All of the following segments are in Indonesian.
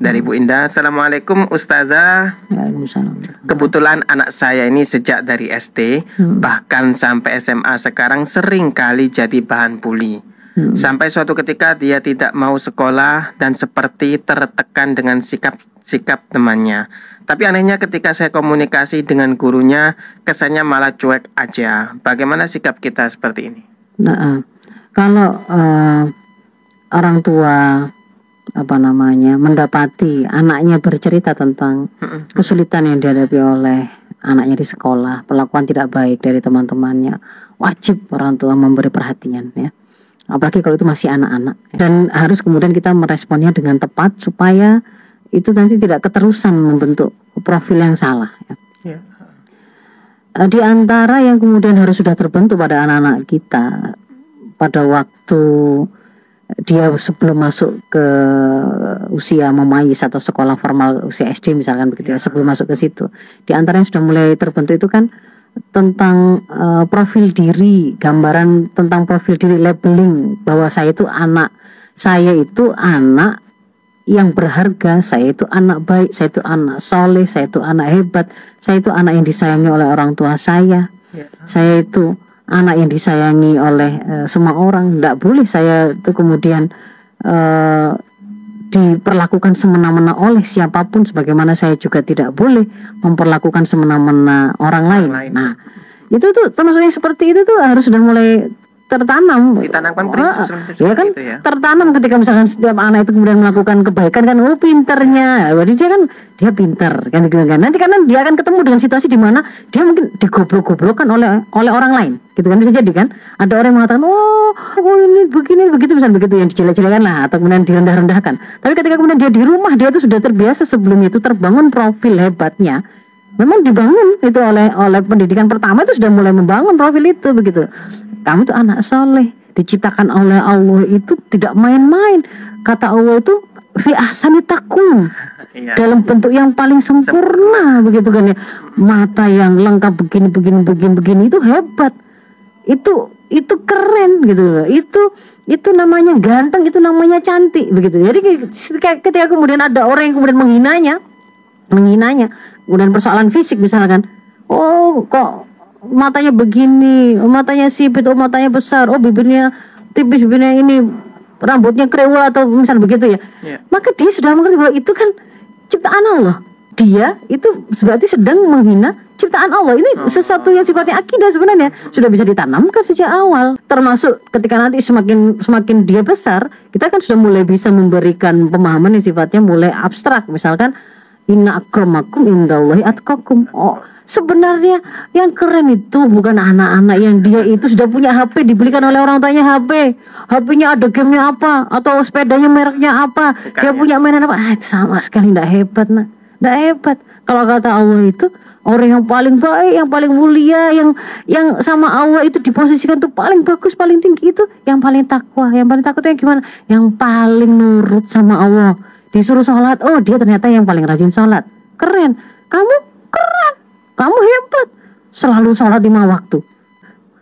dari Bu Indah. Assalamualaikum Ustazah. Waalaikumsalam. Kebetulan anak saya ini sejak dari SD Hmm. bahkan sampai SMA sekarang sering kali jadi bahan bully. Hmm. Sampai suatu ketika dia tidak mau sekolah dan seperti tertekan dengan sikap sikap temannya. Tapi anehnya ketika saya komunikasi dengan gurunya kesannya malah cuek aja. Bagaimana sikap kita seperti ini? Nah, eh, kalau eh, orang tua apa namanya mendapati anaknya bercerita tentang kesulitan yang dihadapi oleh anaknya di sekolah, perlakuan tidak baik dari teman-temannya, wajib orang tua memberi perhatian ya. Apalagi kalau itu masih anak-anak dan harus kemudian kita meresponnya dengan tepat supaya itu nanti tidak keterusan membentuk profil yang salah ya. Ya. Eh, di antara yang kemudian harus sudah terbentuk pada anak-anak kita pada waktu dia sebelum masuk ke usia memayis atau sekolah formal usia SD misalkan begitu ya sebelum masuk ke situ. Di antara yang sudah mulai terbentuk itu kan tentang eh, profil diri gambaran tentang profil diri labeling bahwa saya itu anak saya itu anak yang berharga, saya itu anak baik, saya itu anak soleh, saya itu anak hebat, saya itu anak yang disayangi oleh orang tua saya, Ya. saya itu anak yang disayangi oleh eh, semua orang. Tidak boleh saya itu kemudian eh, diperlakukan semena-mena oleh siapa pun, sebagaimana saya juga tidak boleh memperlakukan semena-mena orang lain. Nah, itu tuh yang seperti itu tuh harus sudah mulai tertanam. Ditanamkan prinsip seperti ya kan? itu ya. tertanam ketika misalkan setiap anak itu kemudian melakukan kebaikan kan oh pinternya. Berarti dia kan dia pinter kan gitu kan. Nanti karena dia akan ketemu dengan situasi di mana dia mungkin digoblok-goblokkan oleh oleh orang lain. Gitu kan bisa jadi kan? Ada orang yang mengatakan oh oh ini begini begitu misalnya begitu yang dijelek-jelekan lah atau kemudian direndah-rendahkan. Tapi ketika kemudian dia di rumah dia itu sudah terbiasa sebelumnya itu terbangun profil hebatnya memang dibangun itu oleh oleh pendidikan pertama itu sudah mulai membangun profil itu begitu. Kamu tuh anak soleh diciptakan oleh Allah itu tidak main-main. Kata Allah itu fi ahsani takum Iya. dalam bentuk yang paling sempurna begitu kan ya. Mata yang lengkap begini begini begini begini itu hebat. Itu itu keren gitu. Loh itu itu namanya ganteng itu namanya cantik begitu. Jadi ketika, ketika kemudian ada orang yang kemudian menghinanya menghinanya kemudian persoalan fisik misalkan. Oh kok matanya begini oh, matanya sipit oh matanya besar oh bibirnya tipis bibirnya ini rambutnya krewel atau misal begitu ya. Ya. maka dia sudah mengerti bahwa itu kan ciptaan Allah. Dia itu berarti sedang menghina ciptaan Allah. Ini sesuatu yang sifatnya akidah sebenarnya. Sudah bisa ditanamkan sejak awal. Termasuk ketika nanti semakin semakin dia besar kita kan sudah mulai bisa memberikan pemahaman yang sifatnya mulai abstrak. Misalkan Inna akramakum indallahi atqakum. Oh, sebenarnya yang keren itu bukan anak-anak yang dia itu sudah punya HP dibelikan oleh orang tuanya HP. HP-nya ada gamenya apa atau sepedanya mereknya apa. dia ya. punya mainan apa? Ah, sama sekali tidak hebat, nah. Tidak hebat. Kalau kata Allah itu orang yang paling baik, yang paling mulia, yang yang sama Allah itu diposisikan tuh paling bagus, paling tinggi itu yang paling takwa. Yang paling takut yang gimana? Yang paling nurut sama Allah disuruh sholat. Oh dia ternyata yang paling rajin sholat. Keren. Kamu keren. Kamu hebat. Selalu sholat lima waktu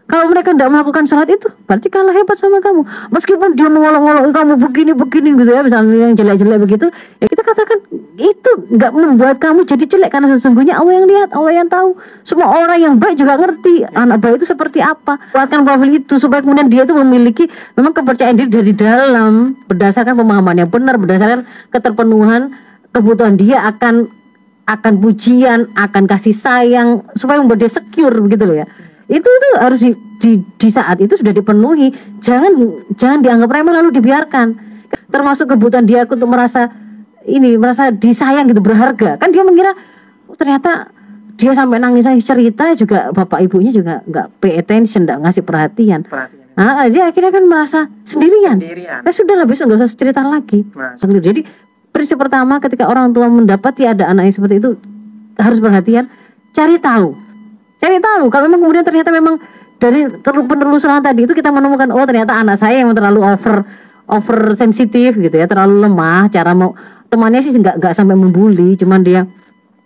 kalau mereka tidak melakukan sholat itu berarti kalah hebat sama kamu. Meskipun dia mengolok-olok kamu begini begini gitu ya misalnya yang jelek-jelek begitu ya kita katakan itu nggak membuat kamu jadi jelek karena sesungguhnya Allah yang lihat Allah yang tahu. Semua orang yang baik juga ngerti anak baik itu seperti apa. Buatkan profil itu supaya kemudian dia itu memiliki memang kepercayaan diri dari dalam. Berdasarkan pemahaman yang benar berdasarkan keterpenuhan kebutuhan dia akan akan pujian, akan kasih sayang supaya membuat dia secure begitu loh ya. Itu itu harus di, di, di saat itu sudah dipenuhi. Jangan jangan dianggap remeh lalu dibiarkan. Termasuk kebutuhan dia untuk merasa ini merasa disayang gitu berharga. Kan dia mengira oh, ternyata dia sampai nangis nangis cerita juga bapak ibunya juga nggak pay attention, nggak ngasih perhatian. Perhatian. Ah, dia akhirnya kan merasa sendirian. Sendirian. Ya sudah lah besok nggak usah cerita lagi. Mas. Jadi prinsip pertama ketika orang tua mendapati ada anak yang seperti itu harus perhatian, cari tahu, cari tahu. Kalau memang kemudian ternyata memang dari penelusuran tadi itu kita menemukan oh ternyata anak saya yang terlalu over over sensitif gitu ya, terlalu lemah. Cara mau temannya sih nggak nggak sampai membuli, cuman dia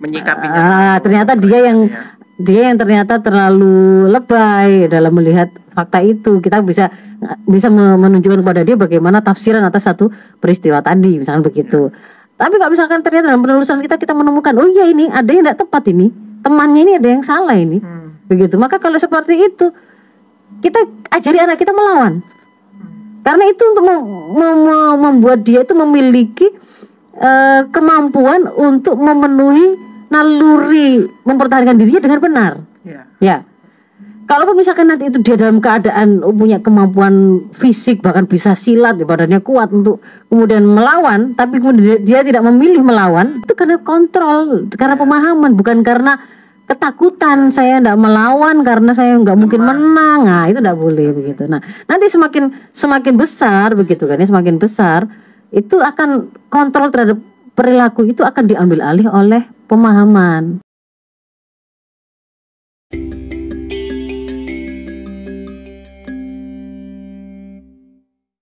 Menyikapinya. ah, ternyata dia yang Ya. dia yang ternyata terlalu lebay dalam melihat fakta itu kita bisa bisa me- menunjukkan kepada dia bagaimana tafsiran atas satu peristiwa tadi misalnya begitu Tapi kalau misalkan ternyata dalam penelusuran kita kita menemukan, oh iya ini ada yang tidak tepat ini, temannya ini ada yang salah ini, begitu. Maka kalau seperti itu kita ajari anak kita melawan, karena itu untuk mem- mem- membuat dia itu memiliki eh, kemampuan untuk memenuhi naluri mempertahankan dirinya dengan benar. Ya. Ya. Kalaupun misalkan nanti itu dia dalam keadaan punya kemampuan fisik bahkan bisa silat, ya, badannya kuat untuk kemudian melawan, tapi kemudian dia tidak memilih melawan, itu karena kontrol, karena pemahaman, bukan karena ketakutan saya tidak melawan karena saya nggak mungkin menang, nah itu tidak boleh begitu. Nah nanti semakin semakin besar begitu kan, ya, semakin besar itu akan kontrol terhadap perilaku itu akan diambil alih oleh pemahaman.